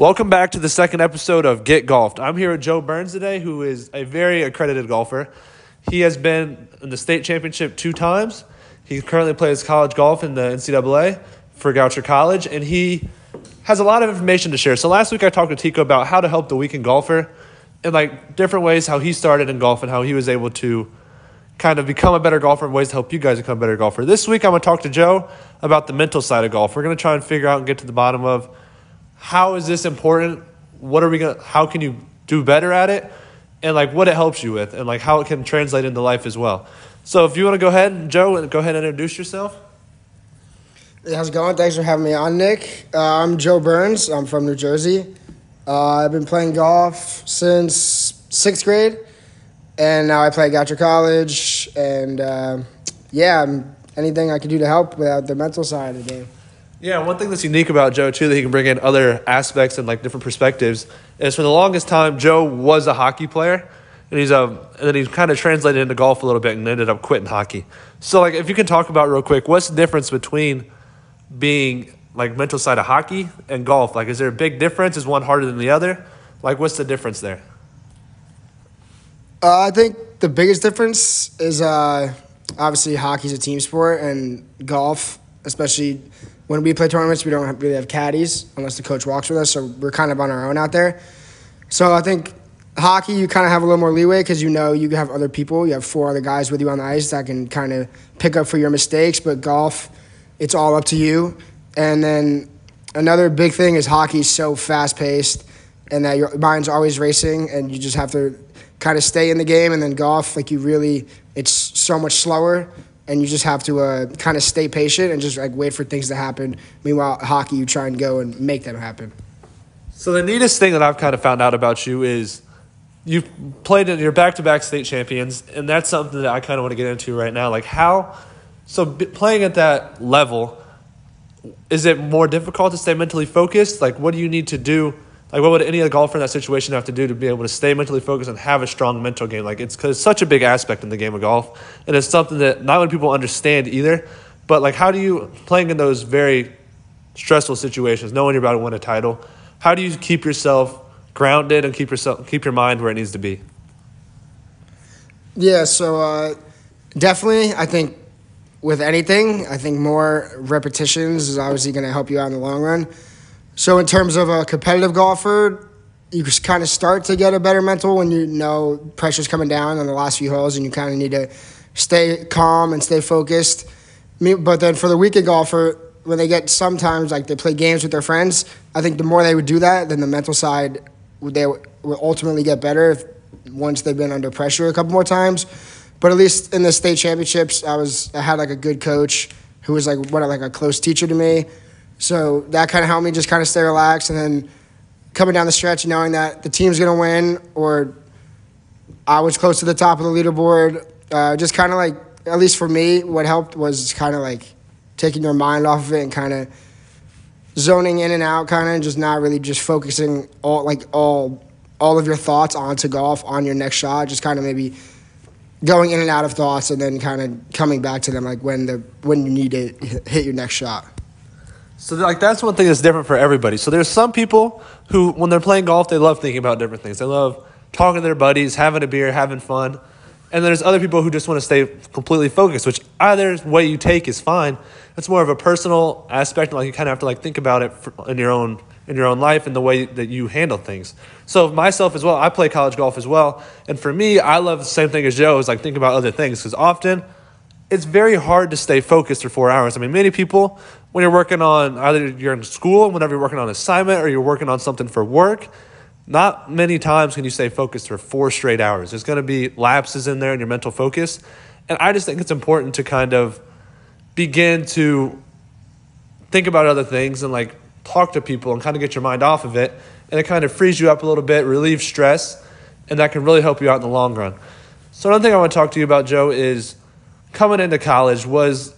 Welcome back to the second episode of Get Golfed. I'm here with Joe Burns today, who is a very accredited golfer. He has been in the state championship two times. He currently plays college golf in the NCAA for Goucher College, and he has a lot of information to share. So last week I talked to Tico about how to help the weekend golfer and like different ways how he started in golf and how he was able to kind of become a better golfer and ways to help you guys become a better golfer. This week I'm to talk to Joe about the mental side of golf. We're to try and figure out and get to the bottom of how is this important? What are we going to, how can you do better at it? And like what it helps you with and like how it can translate into life as well. So if you want to go ahead, Joe, go ahead and introduce yourself. How's it going? Thanks for having me on, Nick. Uh, I'm Joe Burns. I'm from New Jersey. Uh, I've been playing golf since sixth grade, and now I play at Goucher College. And uh, yeah, anything I can do to help without the mental side of the game. Yeah, one thing that's unique about Joe too that he can bring in other aspects and like different perspectives is for the longest time Joe was a hockey player and he's um and then he's kind of translated into golf a little bit and ended up quitting hockey. So like if you can talk about real quick, what's the difference between being like mental side of hockey and golf? Like is there a big difference? Is one harder than the other? Like what's the difference there? Uh, I think the biggest difference is uh, obviously hockey's a team sport and golf, especially when we play tournaments, we don't really have caddies unless the coach walks with us, so we're kind of on our own out there. So I think hockey, you kind of have a little more leeway because you know you have other people. You have four other guys with you on the ice that can kind of pick up for your mistakes. But golf, it's all up to you. And then another big thing is hockey's so fast paced, and that your mind's always racing, and you just have to kind of stay in the game. And then golf, like you really, it's so much slower and you just have to uh, kind of stay patient and just like wait for things to happen. Meanwhile, hockey, you try and go and make them happen. So the neatest thing that I've kind of found out about you is you've played in your back-to-back state champions, and that's something that I kind of want to get into right now. Like how, so playing at that level, is it more difficult to stay mentally focused? Like what do you need to do? Like, what would any other golfer in that situation have to do to be able to stay mentally focused and have a strong mental game? Like, it's because it's such a big aspect in the game of golf, and it's something that not many people understand either. But like, how do you playing in those very stressful situations, knowing you're about to win a title? How do you keep yourself grounded and keep yourself keep your mind where it needs to be? Yeah, so uh, definitely, I think with anything, I think more repetitions is obviously going to help you out in the long run. So in terms of a competitive golfer, you kind of start to get a better mental when you know pressure's coming down on the last few holes, and you kind of need to stay calm and stay focused. But then for the weekend golfer, when they get sometimes like they play games with their friends, I think the more they would do that, then the mental side would they will ultimately get better if, once they've been under pressure a couple more times. But at least in the state championships, I was I had like a good coach who was like what like a close teacher to me so that kind of helped me just kind of stay relaxed. And then coming down the stretch, knowing that the team's going to win or I was close to the top of the leaderboard, uh, just kind of like, at least for me, what helped was kind of like taking your mind off of it and kind of zoning in and out, kind of just not really just focusing all like all all of your thoughts onto golf on your next shot. Just kind of maybe going in and out of thoughts and then kind of coming back to them like when the when you need to hit your next shot. So like that's one thing that's different for everybody. So there's some people who when they're playing golf, they love thinking about different things. They love talking to their buddies, having a beer, having fun. And then there's other people who just want to stay completely focused, which either way you take is fine. It's more of a personal aspect, like you kind of have to like think about it in your own in your own life and the way that you handle things. So myself as well, I play college golf as well, and for me, I love the same thing as Joe is like think about other things because often it's very hard to stay focused for four hours. I mean, many people, when you're working on either you're in school, whenever you're working on an assignment, or you're working on something for work, not many times can you stay focused for four straight hours. There's going to be lapses in there in your mental focus. And I just think it's important to kind of begin to think about other things and like talk to people and kind of get your mind off of it. And it kind of frees you up a little bit, relieves stress, and that can really help you out in the long run. So, another thing I want to talk to you about, Joe, is coming into college was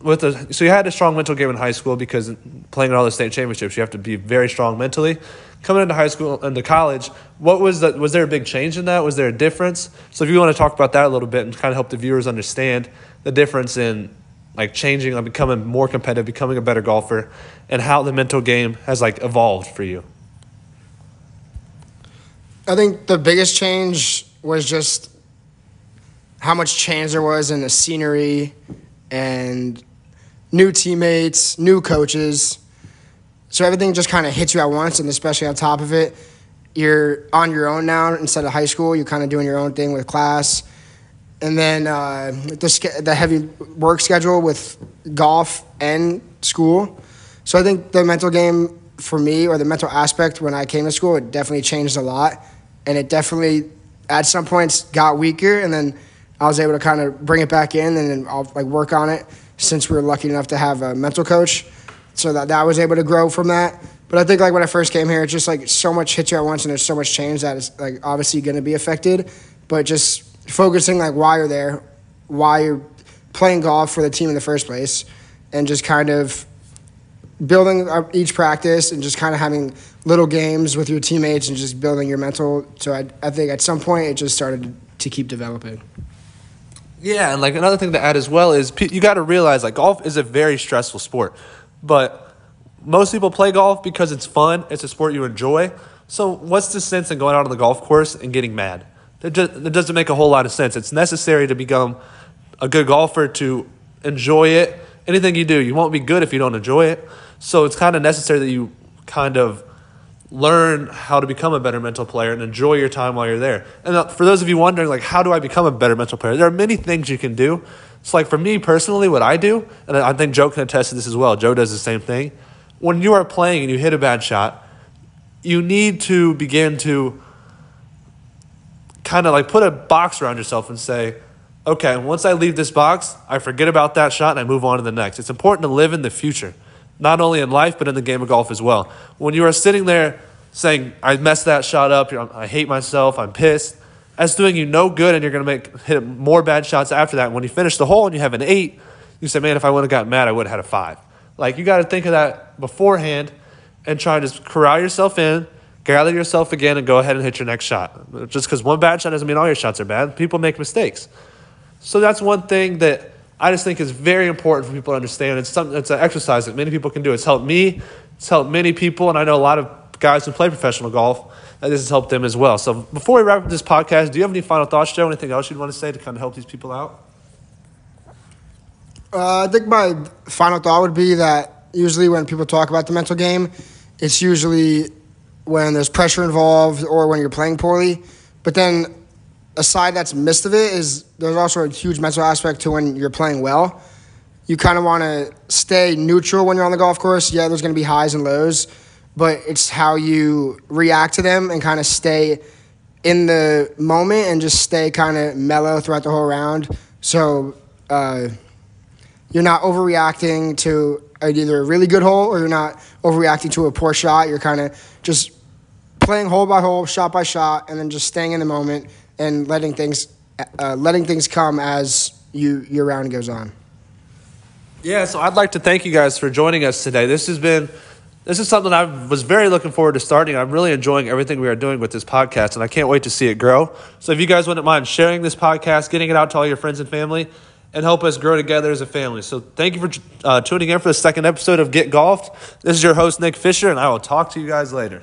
with a so you had a strong mental game in high school because playing in all the state championships you have to be very strong mentally. Coming into high school into college what was that was there a big change in that? Was there a difference? So if you want to talk about that a little bit and kind of help the viewers understand the difference in like changing like becoming more competitive becoming a better golfer and how the mental game has like evolved for you. I think the biggest change was just how much change there was in the scenery and new teammates, new coaches. So everything just kind of hits you at once, and especially on top of it, you're on your own now instead of high school. You're kind of doing your own thing with class, and then uh, the the heavy work schedule with golf and school. So I think the mental game for me, or the mental aspect when I came to school, it definitely changed a lot, and it definitely at some points got weaker, and then I was able to kind of bring it back in, and then I'll like work on it since we were lucky enough to have a mental coach, so that that was able to grow from that. But I think like when I first came here, it's just like so much hits you at once, and there's so much change that is like obviously going to be affected. But just focusing like why you're there, why you're playing golf for the team in the first place, and just kind of building up each practice and just kind of having little games with your teammates and just building your mental. So I, I think at some point it just started to keep developing. Yeah, and like another thing to add as well is you got to realize like golf is a very stressful sport, but most people play golf because it's fun. It's a sport you enjoy. So what's the sense in going out on the golf course and getting mad? That, just, that doesn't make a whole lot of sense. It's necessary to become a good golfer to enjoy it. Anything you do, you won't be good if you don't enjoy it. So it's kind of necessary that you kind of learn how to become a better mental player and enjoy your time while you're there. And uh, for those of you wondering, like, how do I become a better mental player? There are many things you can do. It's like for me personally, what I do, and I think Joe can attest to this as well. Joe does the same thing. When you are playing and you hit a bad shot, you need to begin to kind of like put a box around yourself and say, okay, once I leave this box, I forget about that shot and I move on to the next. It's important to live in the future not only in life, but in the game of golf as well. When you are sitting there saying, I messed that shot up, I hate myself, I'm pissed, that's doing you no good, and you're going to make hit more bad shots after that. When you finish the hole and you have an eight, you say, man, if I would have gotten mad, I would have had a five. Like, you got to think of that beforehand and try to just corral yourself in, gather yourself again, and go ahead and hit your next shot. Just because one bad shot doesn't mean all your shots are bad. People make mistakes. So that's one thing that I just think is very important for people to understand. It's something it's an exercise that many people can do. It's helped me, it's helped many people, and I know a lot of guys who play professional golf that this has helped them as well. So before we wrap up this podcast, do you have any final thoughts, Joe? Anything else you'd want to say to kind of help these people out? Uh, I think my final thought would be that usually when people talk about the mental game, it's usually when there's pressure involved or when you're playing poorly. But then a side that's missed of it is there's also a huge mental aspect to when you're playing well. You kind of want to stay neutral when you're on the golf course. Yeah, there's going to be highs and lows, but it's how you react to them and kind of stay in the moment and just stay kind of mellow throughout the whole round. So uh, you're not overreacting to either a really good hole or you're not overreacting to a poor shot. You're kind of just playing hole by hole, shot by shot, and then just staying in the moment and letting things uh, letting things come as you your round goes on. Yeah, so I'd like to thank you guys for joining us today. This has been this is something I was very looking forward to starting. I'm really enjoying everything we are doing with this podcast, and I can't wait to see it grow. So if you guys wouldn't mind sharing this podcast, getting it out to all your friends and family, and help us grow together as a family. So thank you for uh, tuning in for the second episode of Get Golfed. This is your host, Nick Fisher, and I will talk to you guys later.